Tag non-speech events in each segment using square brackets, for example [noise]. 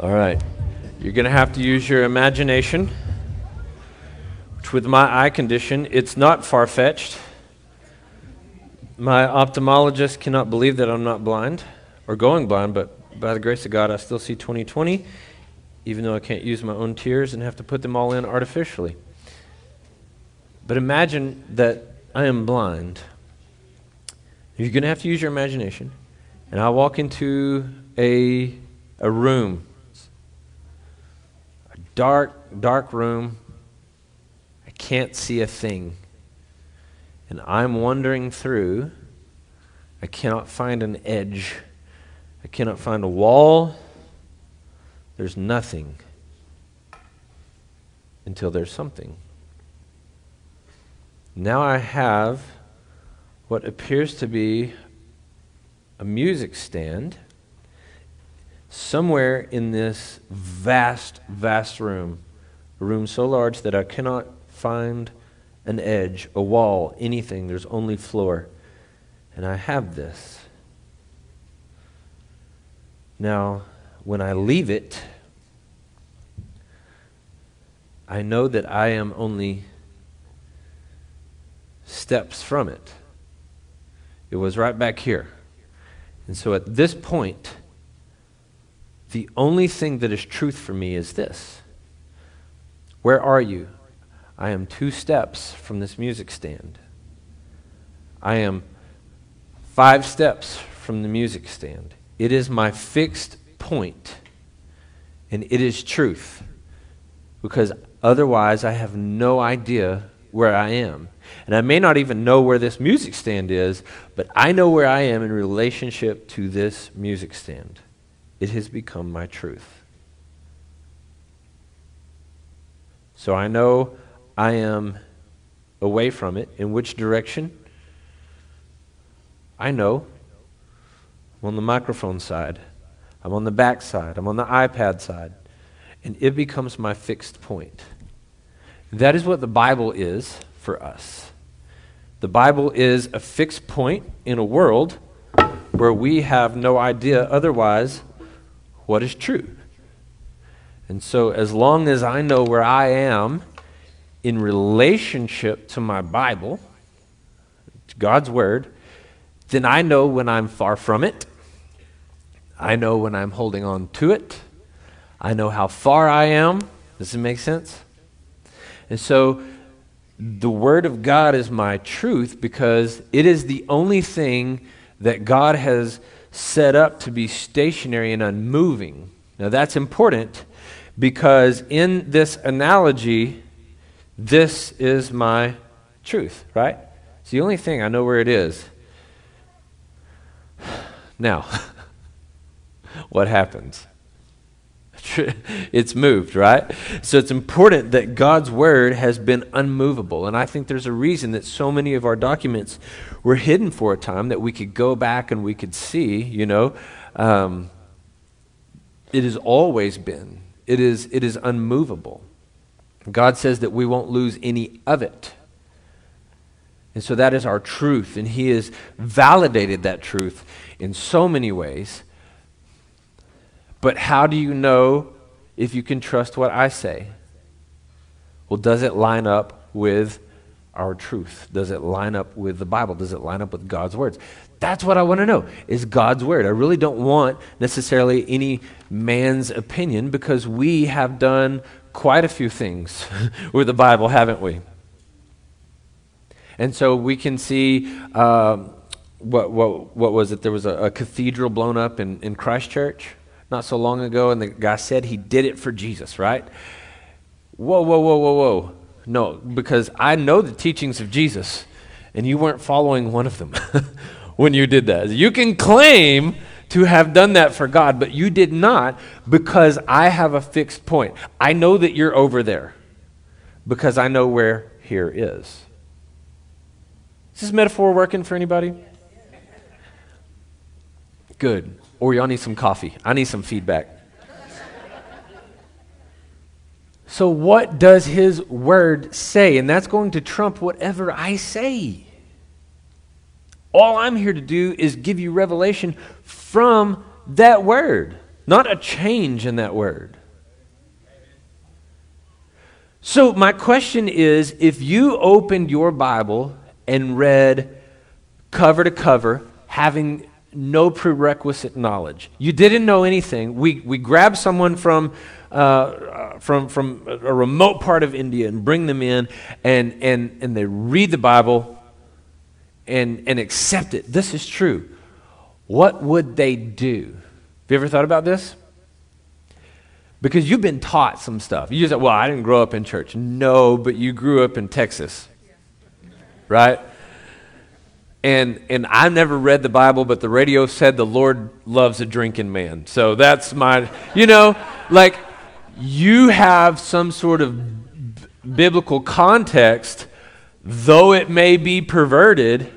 All right. You're going to have to use your imagination, which, with my eye condition, it's not far fetched. My ophthalmologist cannot believe that I'm not blind or going blind, but by the grace of God, I still see 2020, even though I can't use my own tears and have to put them all in artificially. But imagine that I am blind. You're going to have to use your imagination. And I walk into a, a room dark, dark room. I can't see a thing. And I'm wandering through. I cannot find an edge. I cannot find a wall. There's nothing until there's something. Now I have what appears to be a music stand somewhere in this vast, vast room, a room so large that I cannot find an edge, a wall, anything. There's only floor. And I have this. Now, when I leave it, I know that I am only steps from it. It was right back here. And so at this point, the only thing that is truth for me is this Where are you? I am two steps from this music stand. I am five steps from the music stand. It is my fixed point, and it is truth. Because otherwise, I have no idea where I am. And I may not even know where this music stand is, but I know where I am in relationship to this music stand it has become my truth. So I know I am away from it. In which direction? I know. I'm on the microphone side. I'm on the back side. I'm on the iPad side. And it becomes my fixed point. That is what the Bible is for us. The Bible is a fixed point in a world where we have no idea otherwise what is true. And so, as long as I know where I am in relationship to my Bible, to God's Word, then I know when I'm far from it. I know when I'm holding on to it. I know how far I am. Does it make sense? And so, the Word of God is my truth because it is the only thing that God has set up to be stationary and unmoving. Now, that's important because in this analogy, this is my truth, right? It's the only thing I know where it is. [sighs] Now, [laughs] what happens? [laughs] it's moved, right? So it's important that God's word has been unmovable. And I think there's a reason that so many of our documents were hidden for a time that we could go back and we could see, you know. Um, it has always been, it is, it is unmovable. God says that we won't lose any of it. And so that is our truth. And He has validated that truth in so many ways. But how do you know if you can trust what I say? Well, does it line up with our truth? Does it line up with the Bible? Does it line up with God's words? That's what I want to know is God's word. I really don't want necessarily any man's opinion because we have done quite a few things [laughs] with the Bible, haven't we? And so we can see um, what, what, what was it? There was a, a cathedral blown up in, in Christchurch not so long ago, and the guy said he did it for Jesus, right? Whoa, whoa, whoa, whoa, whoa. No, because I know the teachings of Jesus, and you weren't following one of them [laughs] when you did that. You can claim to have done that for God, but you did not because I have a fixed point. I know that you're over there because I know where here is. Is this metaphor working for anybody? Good. Or y'all need some coffee. I need some feedback. so, what does his word say? And that's going to trump whatever I say. All I'm here to do is give you revelation from that word. not a change in that word. So, my question is if you opened your Bible and read cover to cover, having no prerequisite knowledge, you didn't know anything, we, we grab someone from, uh, from, from a remote part of India and bring them in, and, and, and they read the Bible and, and accept it. This is true. What would they do? Have you ever thought about this? Because you've been taught some stuff. You just well, I didn't grow up in church. No, but you grew up in Texas. Right? And, and I never read the Bible, but the radio said the Lord loves a drinking man. So that's my, you know, like you have some sort of b- biblical context, though it may be perverted,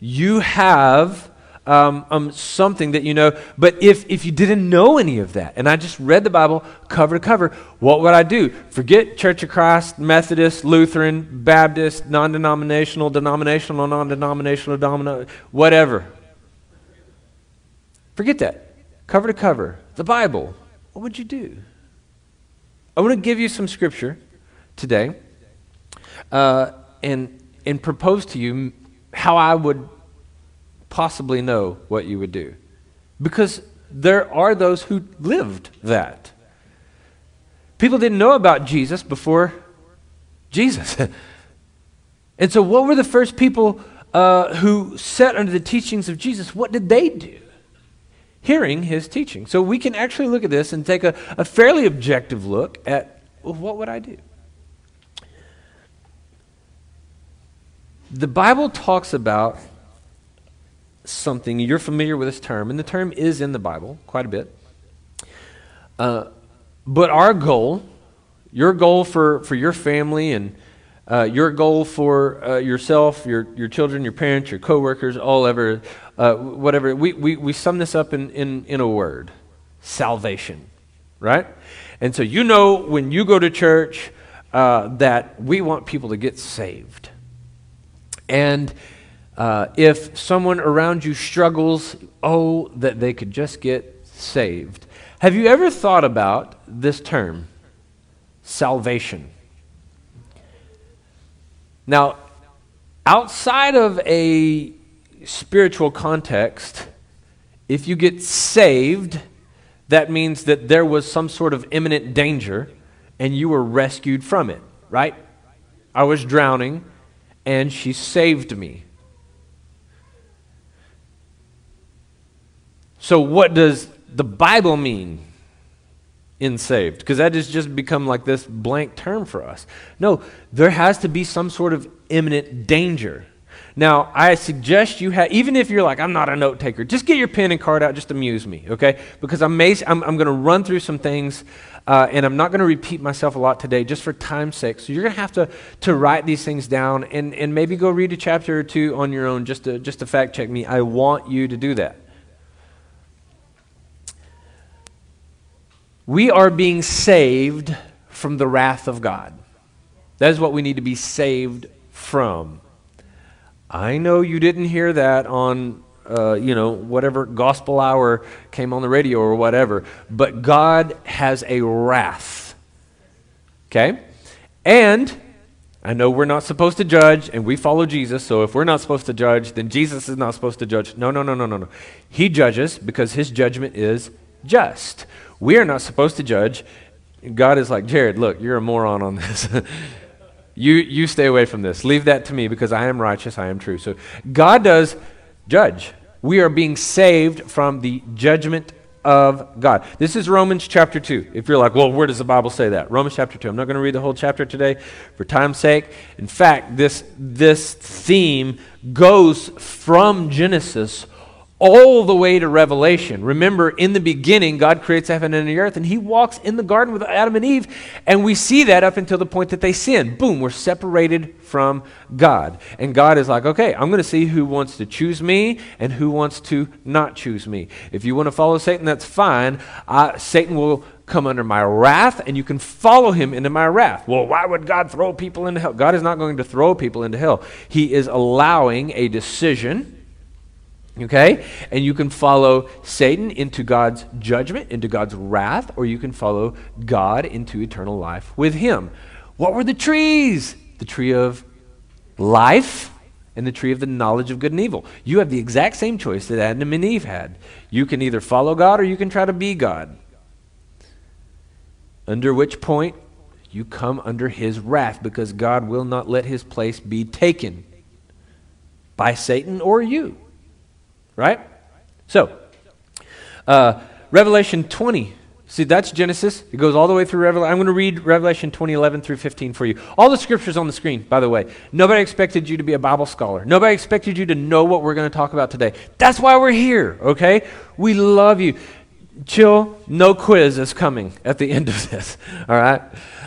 you have um, um, something that you know. But if, if you didn't know any of that, and I just read the Bible cover to cover, what would I do? Forget Church of Christ, Methodist, Lutheran, Baptist, non denominational, denominational, non denominational, whatever. Forget that. Cover to cover. The Bible. What would you do? I want to give you some scripture today uh, and, and propose to you how I would possibly know what you would do. Because there are those who lived that. People didn't know about Jesus before Jesus. [laughs] and so, what were the first people uh, who sat under the teachings of Jesus? What did they do? Hearing his teaching. So, we can actually look at this and take a, a fairly objective look at well, what would I do? The Bible talks about something. You're familiar with this term, and the term is in the Bible quite a bit. Uh, but our goal, your goal for, for your family and uh, your goal for uh, yourself, your, your children, your parents, your coworkers, all ever, uh, whatever, we, we, we sum this up in, in, in a word salvation, right? And so you know when you go to church uh, that we want people to get saved. And uh, if someone around you struggles, oh, that they could just get saved. Have you ever thought about this term, salvation? Now, outside of a spiritual context, if you get saved, that means that there was some sort of imminent danger and you were rescued from it, right? I was drowning and she saved me. So, what does the Bible mean in saved? Because that has just become like this blank term for us. No, there has to be some sort of imminent danger. Now, I suggest you have, even if you're like, I'm not a note taker, just get your pen and card out, just amuse me, okay? Because I'm, I'm, I'm going to run through some things, uh, and I'm not going to repeat myself a lot today just for time's sake. So you're going to have to, to write these things down and, and maybe go read a chapter or two on your own just to, just to fact check me. I want you to do that. We are being saved from the wrath of God. That is what we need to be saved from. I know you didn't hear that on, uh, you know, whatever gospel hour came on the radio or whatever, but God has a wrath. Okay? And I know we're not supposed to judge, and we follow Jesus, so if we're not supposed to judge, then Jesus is not supposed to judge. No, no, no, no, no, no. He judges because his judgment is just. We are not supposed to judge. God is like, Jared, look, you're a moron on this. [laughs] you, you stay away from this. Leave that to me because I am righteous, I am true. So God does judge. We are being saved from the judgment of God. This is Romans chapter 2. If you're like, well, where does the Bible say that? Romans chapter 2. I'm not going to read the whole chapter today for time's sake. In fact, this, this theme goes from Genesis all the way to Revelation. Remember, in the beginning, God creates heaven and the earth, and He walks in the garden with Adam and Eve, and we see that up until the point that they sin. Boom, we're separated from God. And God is like, okay, I'm going to see who wants to choose me and who wants to not choose me. If you want to follow Satan, that's fine. Satan will come under my wrath, and you can follow him into my wrath. Well, why would God throw people into hell? God is not going to throw people into hell, He is allowing a decision Okay? And you can follow Satan into God's judgment, into God's wrath, or you can follow God into eternal life with him. What were the trees? The tree of life and the tree of the knowledge of good and evil. You have the exact same choice that Adam and Eve had. You can either follow God or you can try to be God. Under which point you come under his wrath because God will not let his place be taken by Satan or you. Right? So, uh, Revelation 20. See, that's Genesis. It goes all the way through Revelation. I'm going to read Revelation 20, 11 through 15 for you. All the scriptures on the screen, by the way. Nobody expected you to be a Bible scholar. Nobody expected you to know what we're going to talk about today. That's why we're here, okay? We love you. Chill, no quiz is coming at the [laughs] end of this, all right?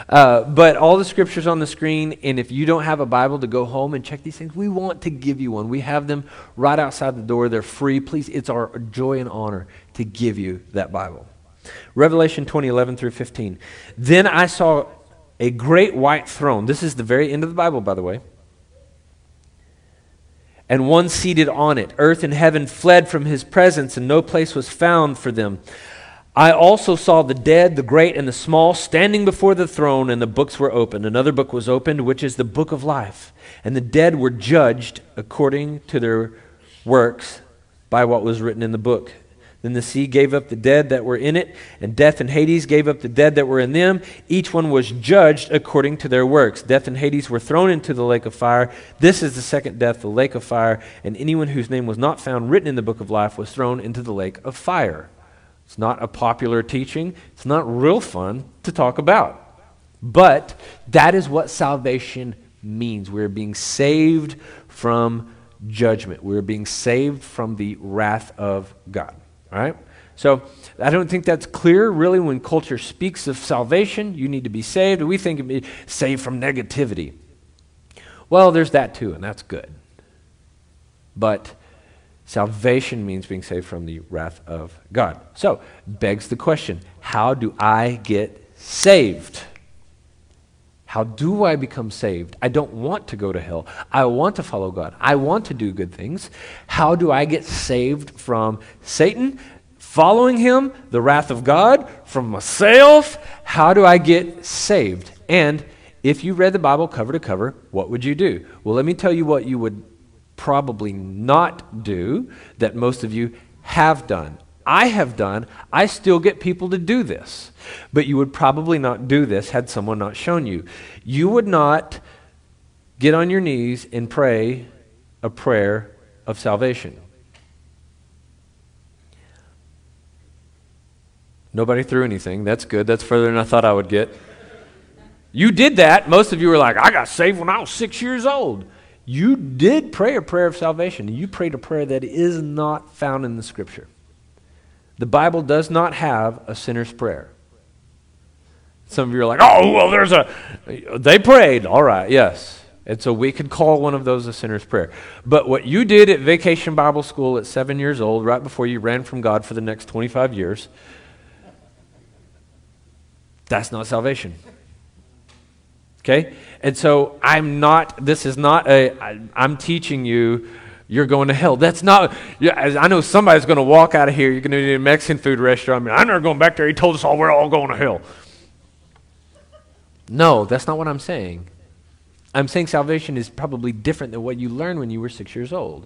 Uh, but all the scriptures on the screen, and if you don't have a Bible to go home and check these things, we want to give you one. We have them right outside the door. They're free. Please, it's our joy and honor to give you that Bible. Revelation 20, 11 through 15. Then I saw a great white throne. This is the very end of the Bible, by the way. And one seated on it. Earth and heaven fled from his presence, and no place was found for them. I also saw the dead, the great and the small, standing before the throne, and the books were opened. Another book was opened, which is the book of life. And the dead were judged according to their works by what was written in the book. Then the sea gave up the dead that were in it, and death and Hades gave up the dead that were in them. Each one was judged according to their works. Death and Hades were thrown into the lake of fire. This is the second death, the lake of fire. And anyone whose name was not found written in the book of life was thrown into the lake of fire. It's not a popular teaching. It's not real fun to talk about. But that is what salvation means. We're being saved from judgment. We're being saved from the wrath of God. Right? So I don't think that's clear, really, when culture speaks of salvation. You need to be saved. We think of it saved from negativity. Well, there's that too, and that's good. But Salvation means being saved from the wrath of God. So, begs the question how do I get saved? How do I become saved? I don't want to go to hell. I want to follow God. I want to do good things. How do I get saved from Satan, following him, the wrath of God, from myself? How do I get saved? And if you read the Bible cover to cover, what would you do? Well, let me tell you what you would probably not do that most of you have done. I have done. I still get people to do this. But you would probably not do this had someone not shown you. You would not get on your knees and pray a prayer of salvation. Nobody threw anything. That's good. That's further than I thought I would get. You did that. Most of you were like, I got saved when I was six years old you did pray a prayer of salvation. You prayed a prayer that is not found in the scripture. The Bible does not have a sinner's prayer. Some of you are like, oh, well, there's a. They prayed. All right, yes. And so we could call one of those a sinner's prayer. But what you did at Vacation Bible School at seven years old, right before you ran from God for the next 25 years, that's not salvation. Okay? And so I'm not, this is not a, I, I'm teaching you, you're going to hell. That's not, I know somebody's going to walk out of here, you're going to in a Mexican food restaurant. I mean, I'm never going back there. He told us all we're all going to hell. No, that's not what I'm saying. I'm saying salvation is probably different than what you learned when you were six years old.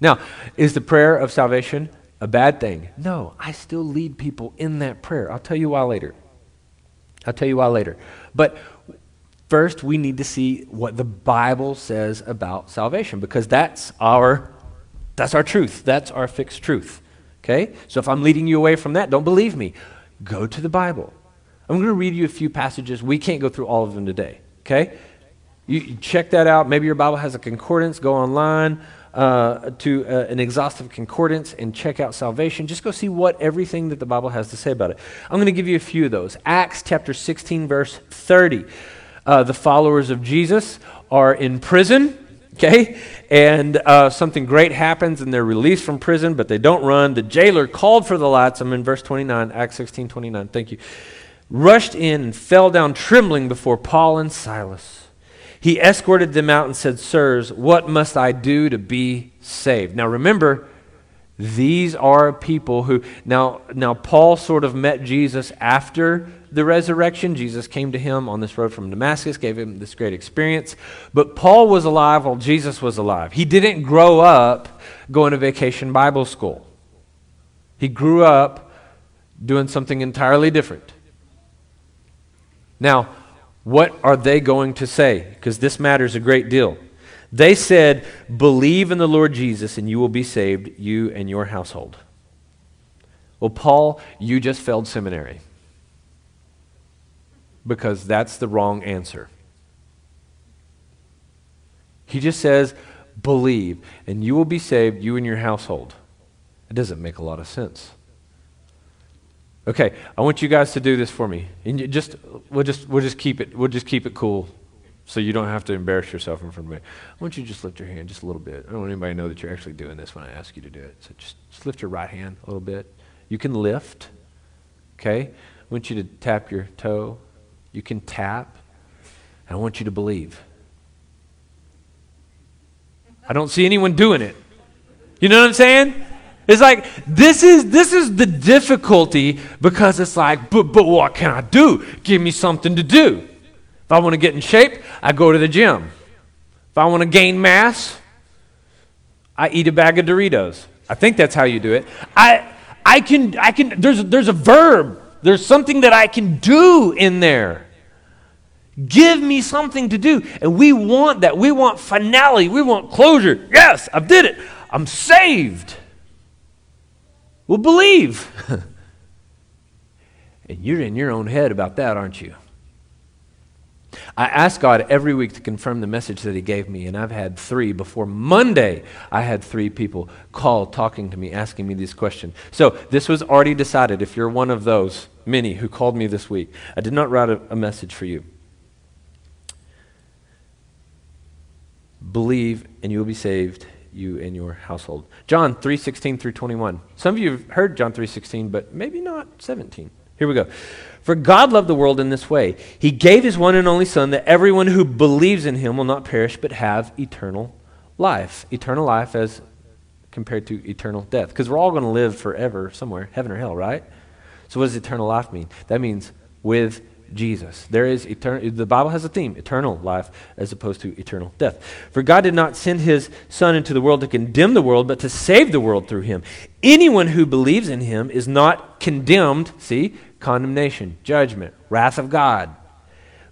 Now, is the prayer of salvation a bad thing? No, I still lead people in that prayer. I'll tell you why later. I'll tell you why later. But First, we need to see what the Bible says about salvation because that's our that's our truth. That's our fixed truth. Okay? So if I'm leading you away from that, don't believe me. Go to the Bible. I'm going to read you a few passages. We can't go through all of them today. Okay? You, you check that out. Maybe your Bible has a concordance. Go online uh, to uh, an exhaustive concordance and check out salvation. Just go see what everything that the Bible has to say about it. I'm going to give you a few of those. Acts chapter 16, verse 30 uh, the followers of Jesus are in prison, okay? And uh, something great happens and they're released from prison, but they don't run. The jailer called for the lights. I'm in verse 29, Acts 16 29. Thank you. Rushed in and fell down trembling before Paul and Silas. He escorted them out and said, Sirs, what must I do to be saved? Now remember, These are people who now now Paul sort of met Jesus after the resurrection. Jesus came to him on this road from Damascus, gave him this great experience. But Paul was alive while Jesus was alive. He didn't grow up going to vacation Bible school. He grew up doing something entirely different. Now, what are they going to say? Because this matters a great deal. They said, Believe in the Lord Jesus and you will be saved, you and your household. Well, Paul, you just failed seminary. Because that's the wrong answer. He just says, Believe, and you will be saved, you and your household. It doesn't make a lot of sense. Okay, I want you guys to do this for me. And just we'll just we'll just keep it we'll just keep it cool so you don't have to embarrass yourself in front of me. I want you to just lift your hand just a little bit. I don't want anybody to know that you're actually doing this when I ask you to do it. So just, just lift your right hand a little bit. You can lift. Okay? I want you to tap your toe. You can tap. And I want you to believe. I don't see anyone doing it. You know what I'm saying? It's like this is this is the difficulty because it's like, but but what can I do? Give me something to do. If I want to get in shape, I go to the gym. If I want to gain mass, I eat a bag of Doritos. I think that's how you do it. I, I can, I can, there's, there's a verb. There's something that I can do in there. Give me something to do. And we want that. We want finality. We want closure. Yes, I did it. I'm saved. Well, believe. [laughs] and you're in your own head about that, aren't you? I ask God every week to confirm the message that He gave me, and I've had three. Before Monday, I had three people call talking to me, asking me this question. So this was already decided. If you're one of those many who called me this week, I did not write a, a message for you. Believe, and you will be saved, you and your household. John 3:16 through 21. Some of you have heard John 3:16, but maybe not 17. Here we go. For God loved the world in this way He gave His one and only Son that everyone who believes in Him will not perish but have eternal life. Eternal life as compared to eternal death. Because we're all going to live forever somewhere, heaven or hell, right? So, what does eternal life mean? That means with Jesus. There is eternal, the Bible has a theme, eternal life as opposed to eternal death. For God did not send his Son into the world to condemn the world, but to save the world through him. Anyone who believes in him is not condemned, see, condemnation, judgment, wrath of God.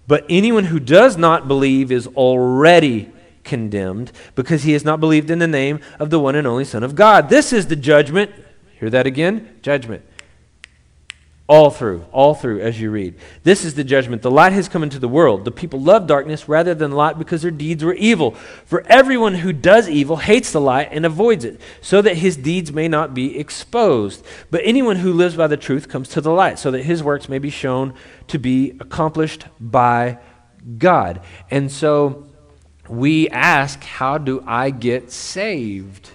But anyone who does not believe is already condemned because he has not believed in the name of the one and only Son of God. This is the judgment. Hear that again? Judgment. All through, all through, as you read. This is the judgment. The light has come into the world. The people love darkness rather than light because their deeds were evil. For everyone who does evil hates the light and avoids it, so that his deeds may not be exposed. But anyone who lives by the truth comes to the light, so that his works may be shown to be accomplished by God. And so we ask, How do I get saved?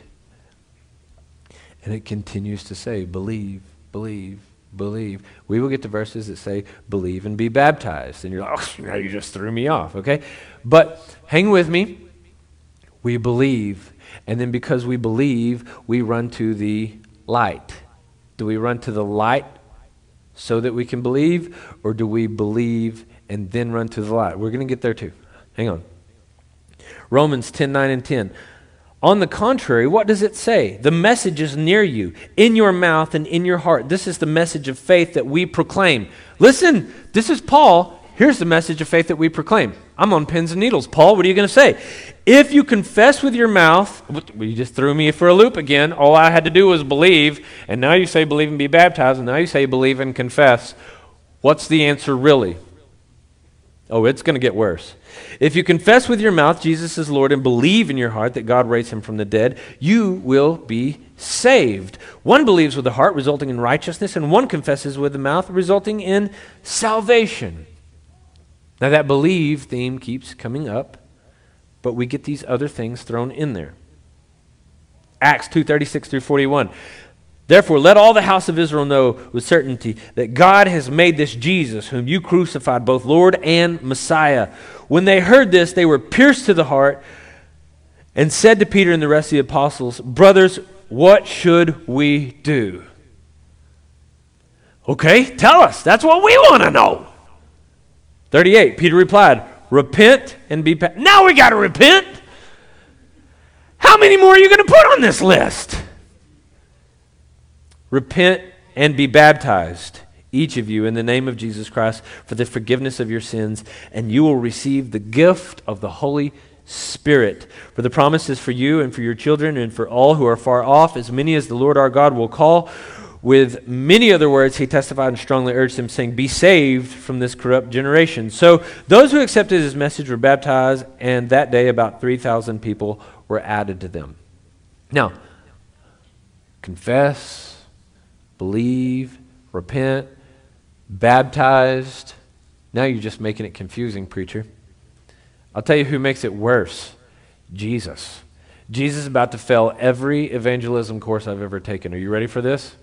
And it continues to say, Believe, believe believe. We will get to verses that say, believe and be baptized. And you're like, oh, now you just threw me off, okay? But hang with me. We believe. And then because we believe, we run to the light. Do we run to the light so that we can believe? Or do we believe and then run to the light? We're going to get there too. Hang on. Romans 10 9 and 10. On the contrary, what does it say? The message is near you, in your mouth and in your heart. This is the message of faith that we proclaim. Listen, this is Paul. Here's the message of faith that we proclaim. I'm on pins and needles. Paul, what are you going to say? If you confess with your mouth, you just threw me for a loop again. All I had to do was believe, and now you say believe and be baptized, and now you say believe and confess. What's the answer really? Oh, it's going to get worse. If you confess with your mouth Jesus is Lord and believe in your heart that God raised him from the dead, you will be saved. One believes with the heart, resulting in righteousness, and one confesses with the mouth, resulting in salvation. Now, that believe theme keeps coming up, but we get these other things thrown in there. Acts 2:36 through 41. Therefore, let all the house of Israel know with certainty that God has made this Jesus, whom you crucified, both Lord and Messiah. When they heard this, they were pierced to the heart and said to Peter and the rest of the apostles, Brothers, what should we do? Okay, tell us. That's what we want to know. 38, Peter replied, Repent and be. Pa- now we got to repent. How many more are you going to put on this list? Repent and be baptized, each of you, in the name of Jesus Christ for the forgiveness of your sins, and you will receive the gift of the Holy Spirit. For the promise is for you and for your children and for all who are far off, as many as the Lord our God will call. With many other words, he testified and strongly urged them, saying, Be saved from this corrupt generation. So those who accepted his message were baptized, and that day about 3,000 people were added to them. Now, confess, believe, repent, baptized. Now you're just making it confusing, preacher. I'll tell you who makes it worse Jesus. Jesus is about to fail every evangelism course I've ever taken. Are you ready for this?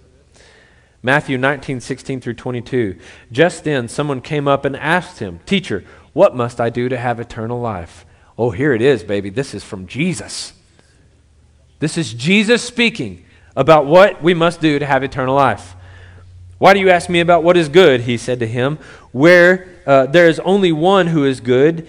Matthew 19, 16 through 22. Just then, someone came up and asked him, Teacher, what must I do to have eternal life? Oh, here it is, baby. This is from Jesus. This is Jesus speaking about what we must do to have eternal life. Why do you ask me about what is good? He said to him. Where uh, there is only one who is good,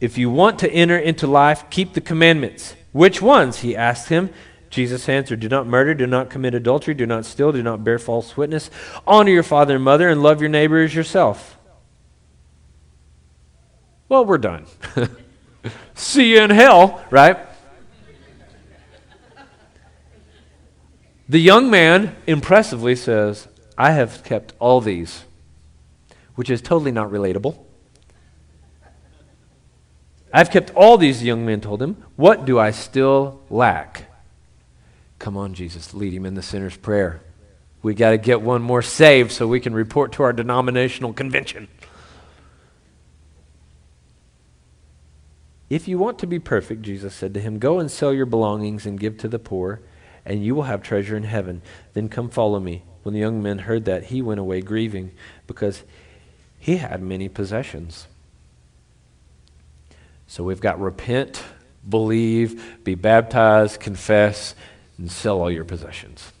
if you want to enter into life, keep the commandments. Which ones? He asked him. Jesus answered, Do not murder, do not commit adultery, do not steal, do not bear false witness. Honor your father and mother, and love your neighbor as yourself. Well, we're done. [laughs] See you in hell, right? The young man impressively says, I have kept all these, which is totally not relatable. I've kept all these, the young man told him. What do I still lack? Come on, Jesus, lead him in the sinner's prayer. We got to get one more saved so we can report to our denominational convention. If you want to be perfect, Jesus said to him, go and sell your belongings and give to the poor, and you will have treasure in heaven. Then come follow me. When the young man heard that, he went away grieving because he had many possessions. So we've got repent, believe, be baptized, confess, and sell all your possessions.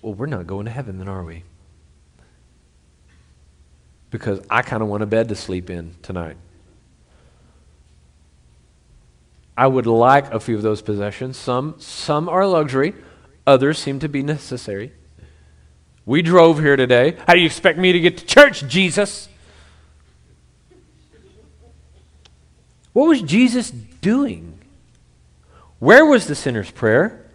Well, we're not going to heaven then, are we? Because I kind of want a bed to sleep in tonight. I would like a few of those possessions. Some, some are luxury, others seem to be necessary. We drove here today. How do you expect me to get to church, Jesus? What was Jesus doing? Where was the sinner's prayer?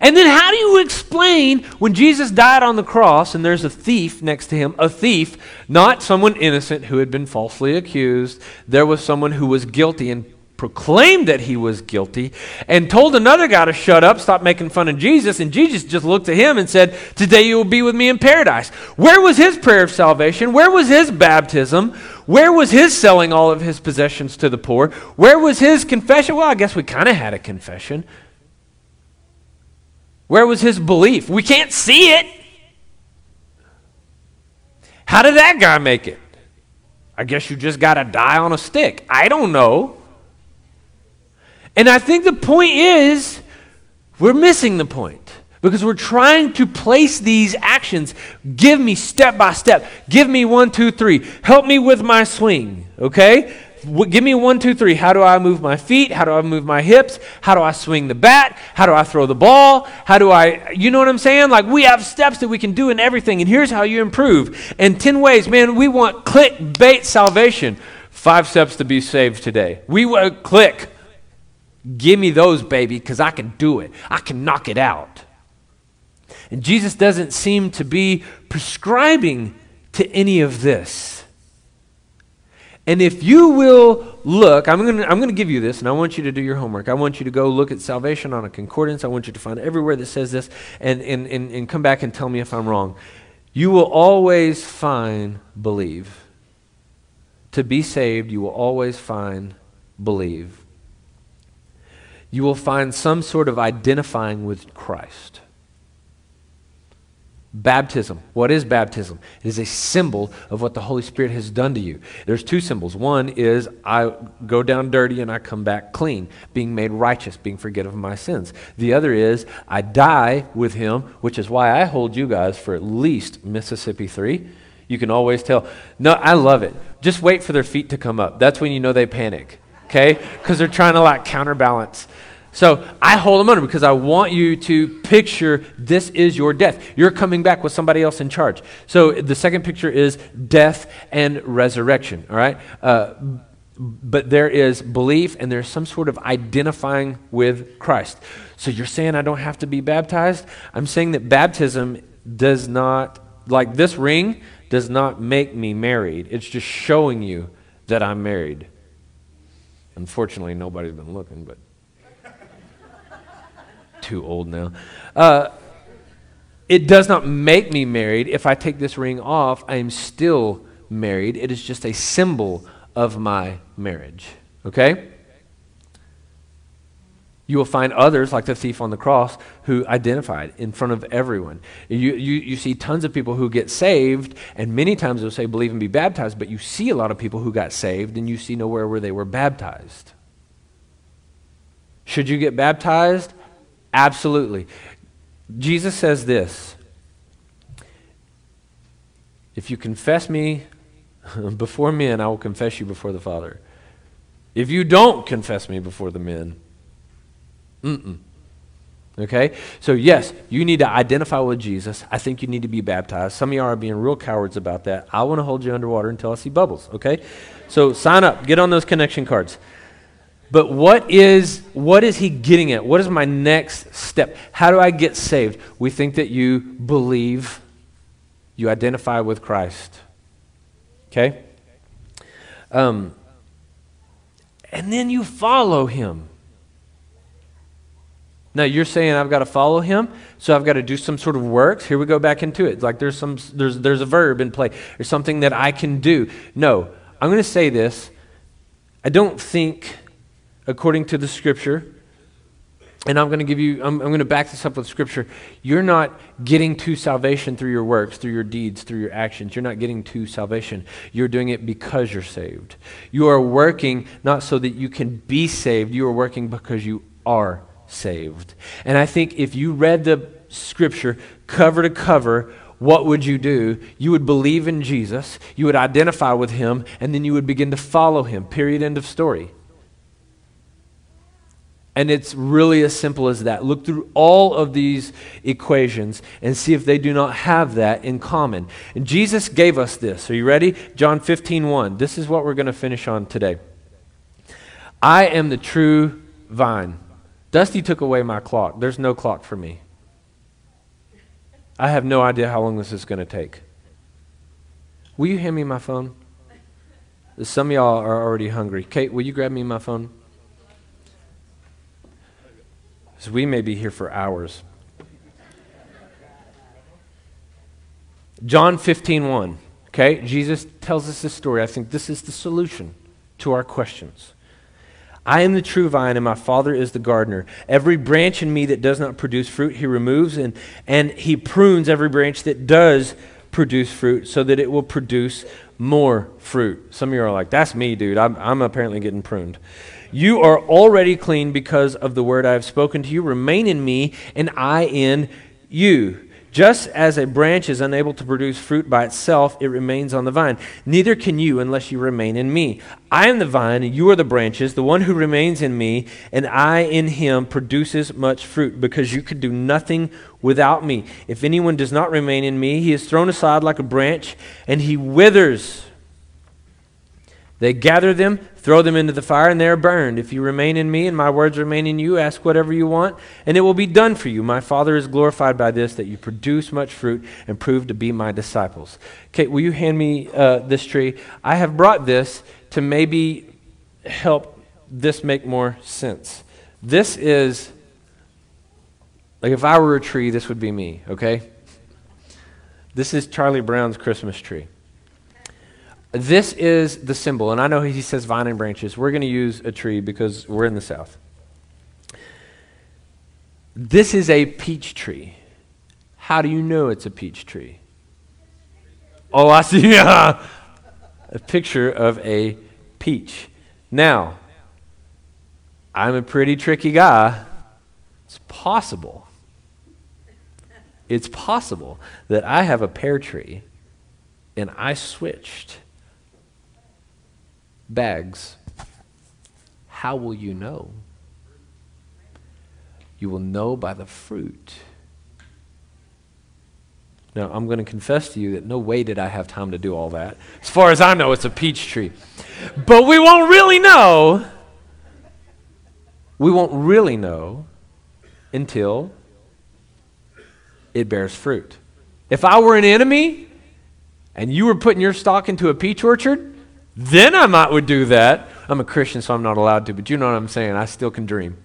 And then, how do you explain when Jesus died on the cross and there's a thief next to him? A thief, not someone innocent who had been falsely accused. There was someone who was guilty and proclaimed that he was guilty and told another guy to shut up, stop making fun of Jesus. And Jesus just looked at him and said, Today you will be with me in paradise. Where was his prayer of salvation? Where was his baptism? Where was his selling all of his possessions to the poor? Where was his confession? Well, I guess we kind of had a confession. Where was his belief? We can't see it. How did that guy make it? I guess you just got to die on a stick. I don't know. And I think the point is we're missing the point because we're trying to place these actions. Give me step by step. Give me one, two, three. Help me with my swing, okay? Give me one, two, three. How do I move my feet? How do I move my hips? How do I swing the bat? How do I throw the ball? How do I, you know what I'm saying? Like we have steps that we can do in everything, and here's how you improve. In 10 ways, man, we want clickbait salvation. Five steps to be saved today. We want click. Give me those, baby, because I can do it. I can knock it out. And Jesus doesn't seem to be prescribing to any of this. And if you will look, I'm going to I'm to give you this, and I want you to do your homework. I want you to go look at salvation on a concordance. I want you to find everywhere that says this and, and, and, and come back and tell me if I'm wrong. You will always find believe. To be saved, you will always find believe you will find some sort of identifying with Christ. Baptism. What is baptism? It is a symbol of what the Holy Spirit has done to you. There's two symbols. One is I go down dirty and I come back clean, being made righteous, being forgiven of my sins. The other is I die with Him, which is why I hold you guys for at least Mississippi 3. You can always tell. No, I love it. Just wait for their feet to come up. That's when you know they panic, okay? Because they're trying to like counterbalance. So I hold them under because I want you to picture this is your death. You're coming back with somebody else in charge. So the second picture is death and resurrection, all right? Uh, but there is belief and there's some sort of identifying with Christ. So you're saying I don't have to be baptized? I'm saying that baptism does not, like this ring, does not make me married. It's just showing you that I'm married. Unfortunately, nobody's been looking, but too old now. Uh, it does not make me married. If I take this ring off, I am still married. It is just a symbol of my marriage. Okay? You will find others, like the thief on the cross, who identified in front of everyone. You, you, you see tons of people who get saved, and many times they'll say, believe and be baptized, but you see a lot of people who got saved, and you see nowhere where they were baptized. Should you get baptized? Absolutely. Jesus says this If you confess me [laughs] before men, I will confess you before the Father. If you don't confess me before the men, mm-mm. Okay? So, yes, you need to identify with Jesus. I think you need to be baptized. Some of y'all are being real cowards about that. I want to hold you underwater until I see bubbles. Okay? So, sign up. Get on those connection cards. But what is, what is he getting at? What is my next step? How do I get saved? We think that you believe, you identify with Christ. Okay? Um, and then you follow him. Now you're saying I've got to follow him, so I've got to do some sort of works. Here we go back into it. Like there's some there's there's a verb in play. There's something that I can do. No, I'm going to say this. I don't think according to the scripture, and I'm going to give you, I'm, I'm, going to back this up with scripture. You're not getting to salvation through your works, through your deeds, through your actions. You're not getting to salvation. You're doing it because you're saved. You are working not so that you can be saved, you are working because you are saved. And I think if you read the scripture cover to cover, what would you do? You would believe in Jesus, you would identify with him, and then you would begin to follow him. Period. End of story. And it's really as simple as that. Look through all of these equations and see if they do not have that in common. And Jesus gave us this. Are you ready? John 15, 1. This is what we're going to finish on today. I am the true vine. Dusty took away my clock. There's no clock for me. I have no idea how long this is going to take. Will you hand me my phone? Some of y'all are already hungry. Kate, will you grab me my phone? We may be here for hours. John 15, 1. Okay, Jesus tells us this story. I think this is the solution to our questions. I am the true vine, and my Father is the gardener. Every branch in me that does not produce fruit, he removes, and, and he prunes every branch that does produce fruit so that it will produce more fruit. Some of you are like, that's me, dude. I'm, I'm apparently getting pruned. You are already clean because of the word I have spoken to you. Remain in me, and I in you. Just as a branch is unable to produce fruit by itself, it remains on the vine. Neither can you unless you remain in me. I am the vine, and you are the branches. The one who remains in me, and I in him, produces much fruit, because you could do nothing without me. If anyone does not remain in me, he is thrown aside like a branch, and he withers. They gather them, throw them into the fire, and they are burned. If you remain in me and my words remain in you, ask whatever you want, and it will be done for you. My Father is glorified by this, that you produce much fruit and prove to be my disciples. Kate, will you hand me uh, this tree? I have brought this to maybe help this make more sense. This is, like if I were a tree, this would be me, okay? This is Charlie Brown's Christmas tree. This is the symbol, and I know he says vine and branches. We're going to use a tree because we're in the South. This is a peach tree. How do you know it's a peach tree? Oh, I see [laughs] a picture of a peach. Now, I'm a pretty tricky guy. It's possible. It's possible that I have a pear tree and I switched bags. How will you know? You will know by the fruit. Now, I'm going to confess to you that no way did I have time to do all that. As far as I know, it's a peach tree. But we won't really know. We won't really know until it bears fruit. If I were an enemy and you were putting your stock into a peach orchard, then I might would do that. I'm a Christian, so I'm not allowed to, but you know what I'm saying. I still can dream.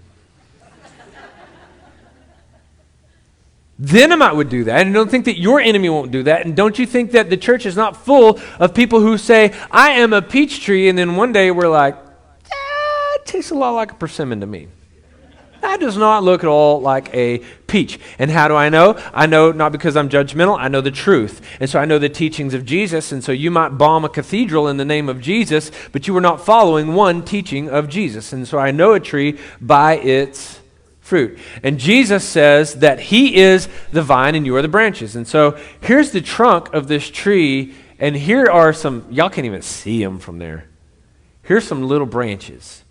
then I might would do that. And don't think that your enemy won't do that. And don't you think that the church is not full of people who say, I am a peach tree, and then one day we're like, ah, it tastes a lot like a persimmon to me. That does not look at all like a peach. And how do I know? I know not because I'm judgmental, I know the truth. And so I know the teachings of Jesus. And so you might bomb a cathedral in the name of Jesus, but you were not following one teaching of Jesus. And so I know a tree by its fruit. And Jesus says that He is the vine and you are the branches. And so here's the trunk of this tree. And here are some, y'all can't even see them from there. Here's some little branches.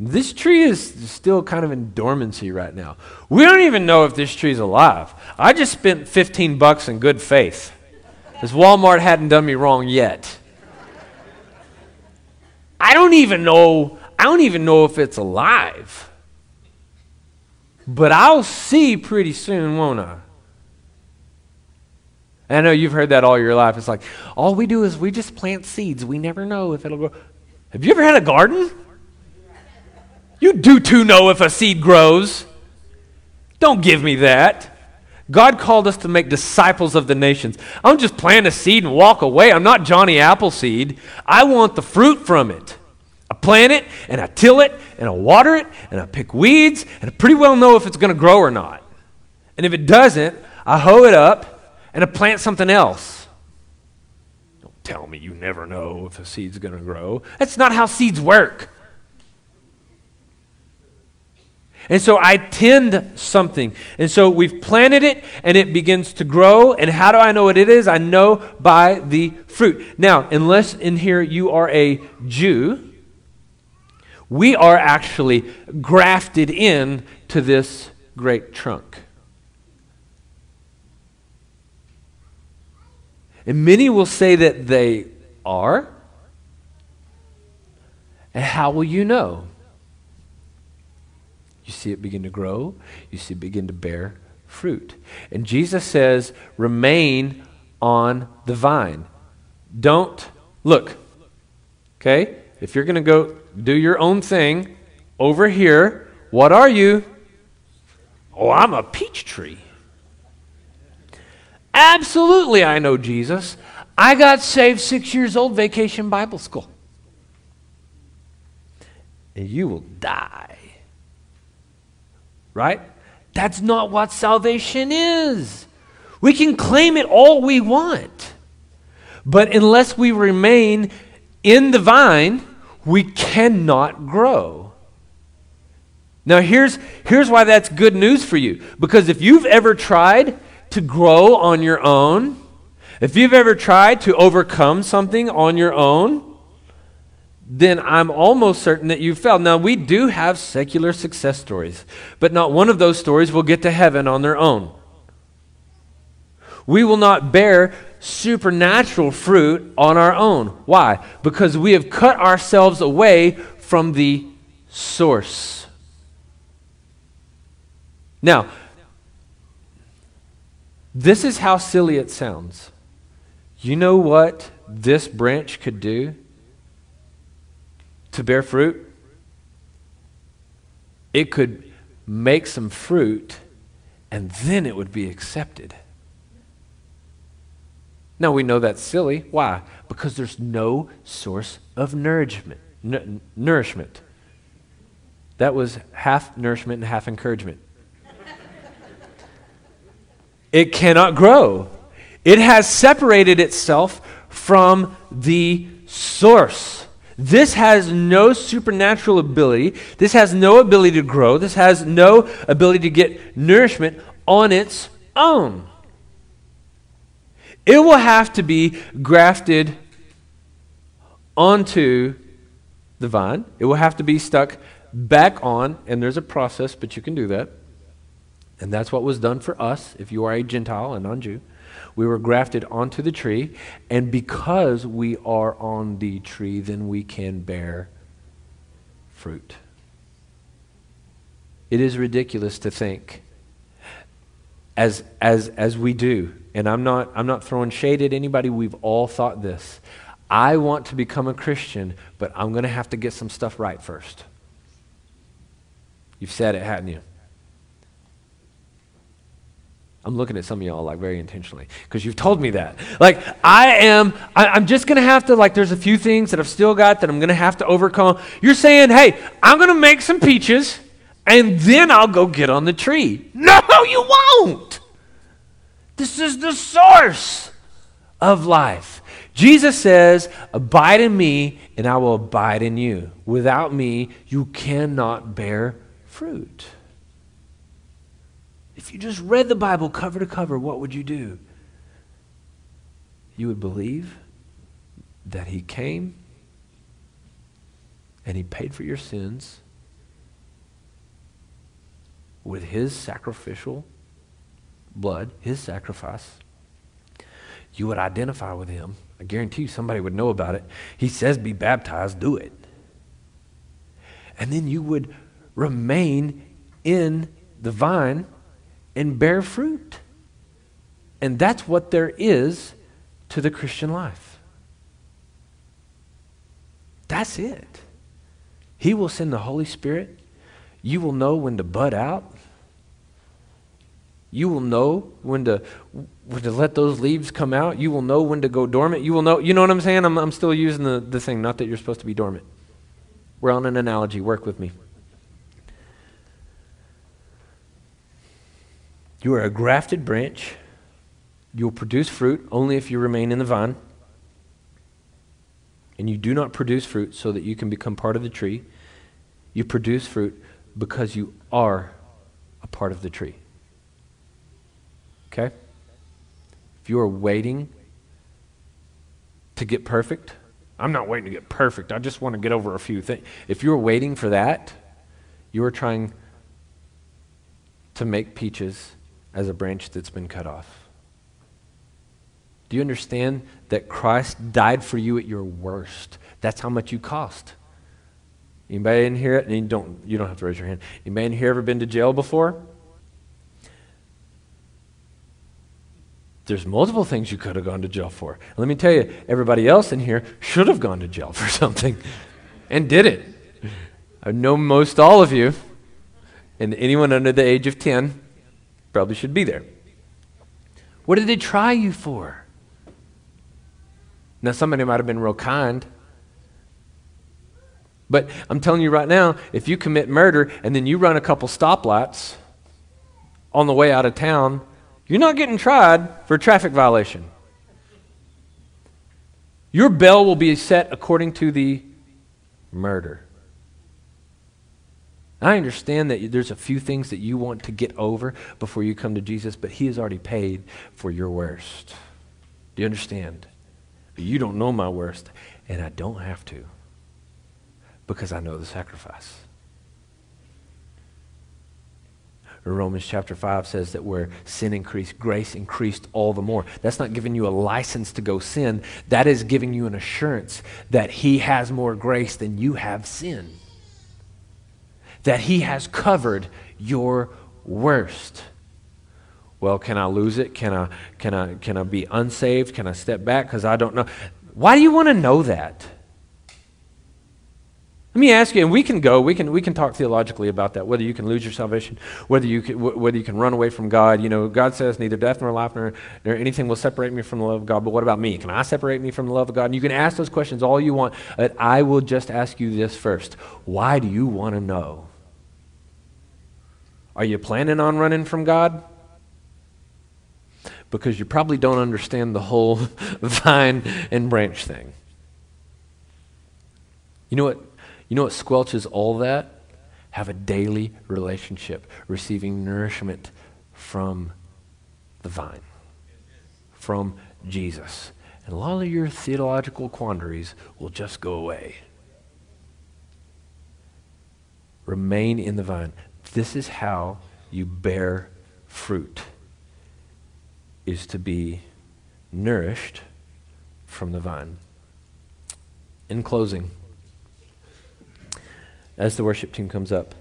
This tree is still kind of in dormancy right now. We don't even know if this tree's alive. I just spent 15 bucks in good faith. Because Walmart hadn't done me wrong yet. I don't even know I don't even know if it's alive. But I'll see pretty soon, won't I? I know you've heard that all your life. It's like, all we do is we just plant seeds. We never know if it'll grow. Have you ever had a garden? You do too know if a seed grows. Don't give me that. God called us to make disciples of the nations. I don't just plant a seed and walk away. I'm not Johnny Appleseed. I want the fruit from it. I plant it and I till it and I water it and I pick weeds and I pretty well know if it's going to grow or not. And if it doesn't, I hoe it up and I plant something else. Don't tell me you never know if a seed's going to grow. That's not how seeds work. And so I tend something. And so we've planted it and it begins to grow. And how do I know what it is? I know by the fruit. Now, unless in here you are a Jew, we are actually grafted in to this great trunk. And many will say that they are. And how will you know? You see it begin to grow, you see it begin to bear fruit. And Jesus says, remain on the vine. Don't look. Okay? If you're going to go do your own thing over here, what are you? Oh, I'm a peach tree. Absolutely, I know Jesus. I got saved six years old, vacation Bible school. And you will die right? That's not what salvation is. We can claim it all we want. But unless we remain in the vine, we cannot grow. Now, here's, here's why that's good news for you. Because if you've ever tried to grow on your own, if you've ever tried to overcome something on your own, then I'm almost certain that you failed. Now, we do have secular success stories, but not one of those stories will get to heaven on their own. We will not bear supernatural fruit on our own. Why? Because we have cut ourselves away from the source. Now, this is how silly it sounds. You know what this branch could do? To bear fruit, it could make some fruit and then it would be accepted. Now we know that's silly. Why? Because there's no source of nourishment. N- nourishment. That was half nourishment and half encouragement. it cannot grow. It has separated itself from the source. This has no supernatural ability. This has no ability to grow. This has no ability to get nourishment on its own. It will have to be grafted onto the vine. It will have to be stuck back on, and there's a process, but you can do that. And that's what was done for us if you are a Gentile, a non Jew. We were grafted onto the tree, and because we are on the tree, then we can bear fruit. It is ridiculous to think, as, as, as we do, and I'm not, I'm not throwing shade at anybody, we've all thought this. I want to become a Christian, but I'm going to have to get some stuff right first. You've said it, hadn't you? I'm looking at some of y'all like very intentionally because you've told me that. Like, I am, I, am just to have to, like, there's a few things that I've still got that I'm to have to overcome. You're saying, hey, I'm to make some peaches and then I'll go get on the tree. No, you won't. This is the source of life. Jesus says, Abide in me, and I will abide in you. Without me, you cannot bear fruit. You just read the Bible cover to cover, what would you do? You would believe that He came and He paid for your sins with His sacrificial blood, His sacrifice. You would identify with Him. I guarantee you somebody would know about it. He says, Be baptized, do it. And then you would remain in the vine and bear fruit. And that's what there is to the Christian life. That's it. He will send the Holy Spirit. You will know when to bud out. You will know when to, when to let those leaves come out. You will know when to go dormant. You will know, you know what I'm saying? I'm, I'm still using the, the thing, not that you're supposed to be dormant. We're on an analogy. Work with me. You are a grafted branch. You will produce fruit only if you remain in the vine. And you do not produce fruit so that you can become part of the tree. You produce fruit because you are a part of the tree. Okay? If you are waiting to get perfect, I'm not waiting to get perfect. I just want to get over a few things. If you're waiting for that, you are trying to make peaches as a branch that's been cut off. Do you understand that Christ died for you at your worst? That's how much you cost. Anybody in here? And you don't, you don't have to raise your hand. Anybody in here ever been to jail before? There's multiple things you could have gone to jail for. Let me tell you, everybody else in here should have gone to jail for [laughs] something and did it. I know most all of you, and anyone under the age of 10 Probably should be there. What did they try you for? Now, somebody might have been real kind. But I'm telling you right now, if you commit murder and then you run a couple stoplights on the way out of town, you're not getting tried for a traffic violation. Your bail will be set according to the murder. I understand that there's a few things that you want to get over before you come to Jesus, but He has already paid for your worst. Do you understand? You don't know my worst, and I don't have to because I know the sacrifice. Romans chapter 5 says that where sin increased, grace increased all the more. That's not giving you a license to go sin. That is giving you an assurance that He has more grace than you have sin that He has covered your worst. Well, can I lose it? Can I, can I, can I be unsaved? Can I step back because I don't know? Why do you want to know that? Let me ask you, and we can go, we can, we can talk theologically about that, whether you can lose your salvation, whether you can, whether you can run away from God. You know, God says, neither death nor life nor, nor anything will separate me from the love of God. But what about me? Can I separate me from the love of God? And you can ask those questions all you want, but I will just ask you this first. Why do you want to know? Are you planning on running from God? because you probably don't understand the whole [laughs] vine and branch thing. You know what? You know what squelches all that? Have a daily relationship, receiving nourishment from the vine, from Jesus. And a lot of your theological quandaries will just go away. Remain in the vine. This is how you bear fruit, is to be nourished from the vine. In closing, as the worship team comes up,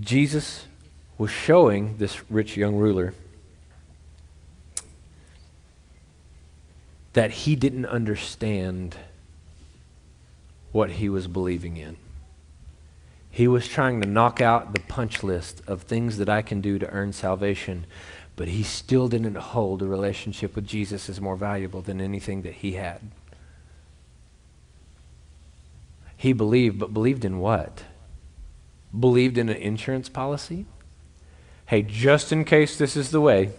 Jesus was showing this rich young ruler that he didn't understand what he was believing in. He was trying to knock out the punch list of things that I can do to earn salvation, but he still didn't hold a relationship with Jesus as more valuable than anything that he had. He believed, but believed in what? Believed in an insurance policy? Hey, just in case this is the way,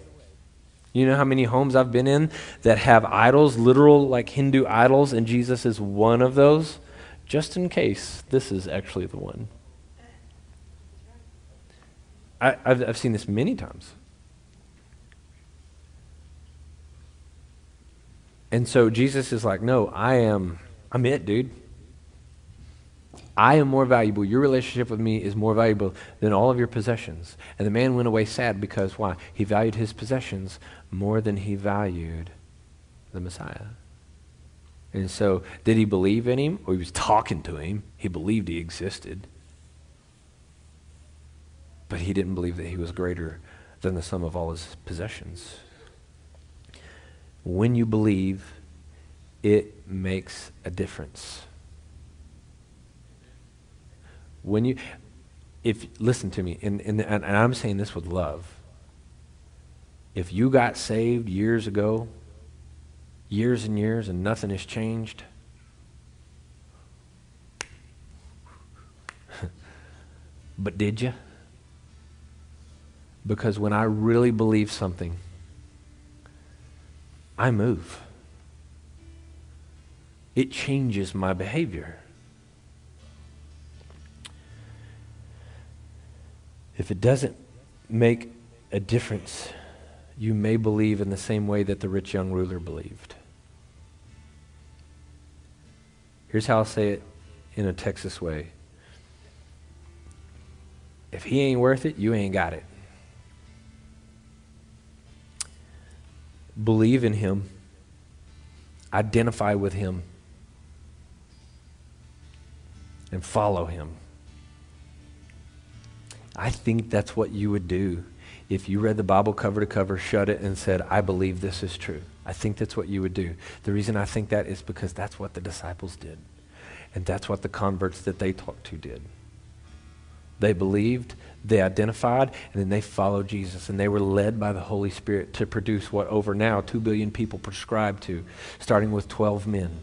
you know how many homes I've been in that have idols, literal like Hindu idols, and Jesus is one of those? Just in case this is actually the one. I, have I've seen this many times. And so Jesus is like, no, I am, I'm it, dude. I am more valuable. Your relationship with me is more valuable than all of your possessions. And the man went away sad because why? He valued his possessions more than he valued the Messiah. And so, did he believe in him? Or he was talking to him. He believed he existed. But he didn't believe that he was greater than the sum of all his possessions. When you believe, it makes a difference. When you, if, listen to me, and, and, and I'm saying this with love. If you got saved years ago, years and years, and nothing has changed, [laughs] but did you? Because when I really believe something, I move. It changes my behavior. If it doesn't make a difference, you may believe in the same way that the rich young ruler believed. Here's how I'll say it in a Texas way if he ain't worth it, you ain't got it. Believe in him, identify with him, and follow him. I think that's what you would do if you read the Bible cover to cover, shut it, and said, I believe this is true. I think that's what you would do. The reason I think that is because that's what the disciples did. And that's what the converts that they talked to did. They believed, they identified, and then they followed Jesus. And they were led by the Holy Spirit to produce what over now 2 billion people prescribe to, starting with 12 men.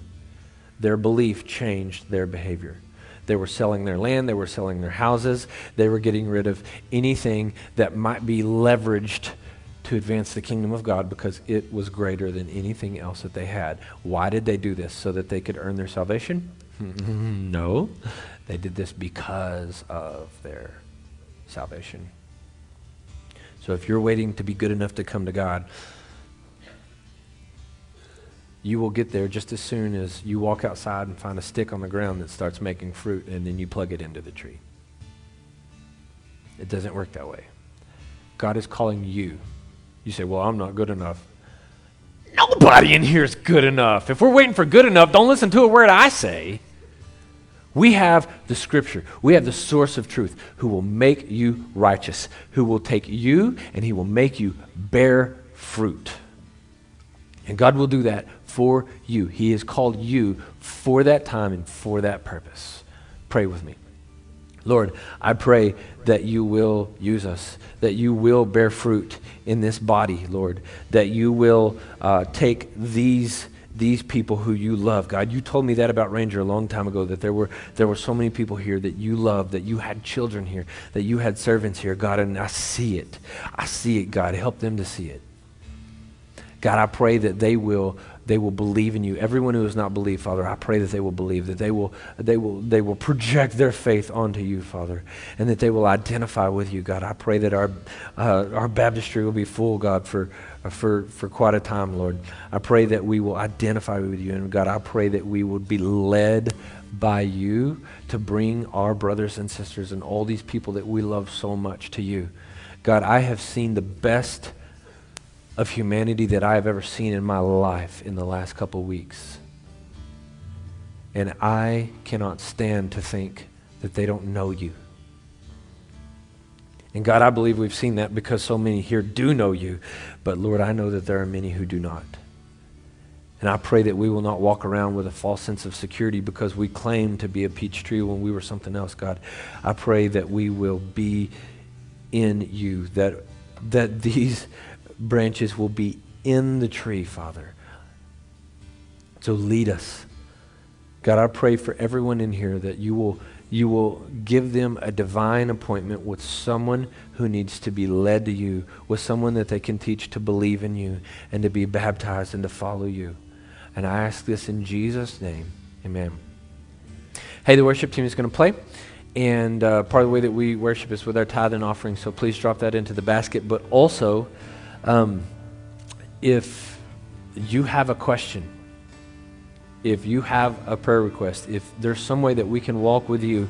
Their belief changed their behavior. They were selling their land, they were selling their houses, they were getting rid of anything that might be leveraged to advance the kingdom of God because it was greater than anything else that they had. Why did they do this? So that they could earn their salvation? [laughs] no. They did this because of their salvation. So if you're waiting to be good enough to come to God, you will get there just as soon as you walk outside and find a stick on the ground that starts making fruit and then you plug it into the tree. It doesn't work that way. God is calling you. You say, Well, I'm not good enough. Nobody in here is good enough. If we're waiting for good enough, don't listen to a word I say. We have the scripture. We have the source of truth who will make you righteous, who will take you and he will make you bear fruit. And God will do that for you. He has called you for that time and for that purpose. Pray with me. Lord, I pray that you will use us, that you will bear fruit in this body, Lord, that you will uh, take these these people who you love. God, you told me that about Ranger a long time ago, that there were, there were so many people here that you loved, that you had children here, that you had servants here, God, and I see it. I see it, God. Help them to see it. God, I pray that they will they will believe in you. Everyone who has not believed, Father, I pray that they will believe, that they will, they will, they will project their faith onto you, Father, and that they will identify with you, God. I pray that our, uh, our baptistry will be full, God, for, Uh, for, for quite a time, Lord. I pray that we will identify with you. And God, I pray that we would be led by you to bring our brothers and sisters and all these people that we love so much to you. God, I have seen the best of humanity that I have ever seen in my life in the last couple weeks. And I cannot stand to think that they don't know you. And God, I believe we've seen that because so many here do know you. But Lord, I know that there are many who do not. And I pray that we will not walk around with a false sense of security because we claim to be a peach tree when we were something else, God. I pray that we will be in you, that, that [laughs] these branches will be in the tree, Father. So lead us. God, I pray for everyone in here that you will, you will give them a divine appointment with someone who needs to be led to you, with someone that they can teach to believe in you and to be baptized and to follow you. And I ask this in Jesus' name. Amen. Hey, the worship team is going to play. And uh, part of the way that we worship is with our tithe and offering. So please drop that into the basket. But also, um, if you have a question, if you have a prayer request, if there's some way that we can walk with you,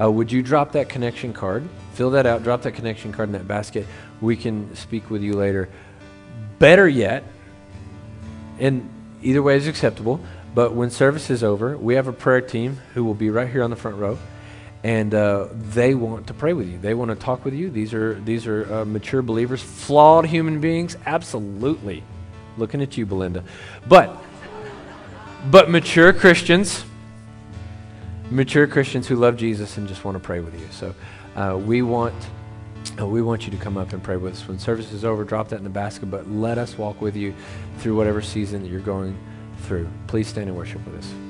uh, would you drop that connection card? Fill that out, drop that connection card in that basket. We can speak with you later. Better yet, and either way is acceptable, but when service is over, we have a prayer team who will be right here on the front row and uh, they want to pray with you. They want to talk with you. These are these are uh, mature believers, flawed human beings, absolutely. Looking at you, Belinda, but but mature Christians, mature Christians who love Jesus and just want to pray with you. So uh, we want. Uh, we want you to come up and pray with us. When service is over, drop that in the basket, but let us walk with you through whatever season that you're going through. Please stand and worship with us.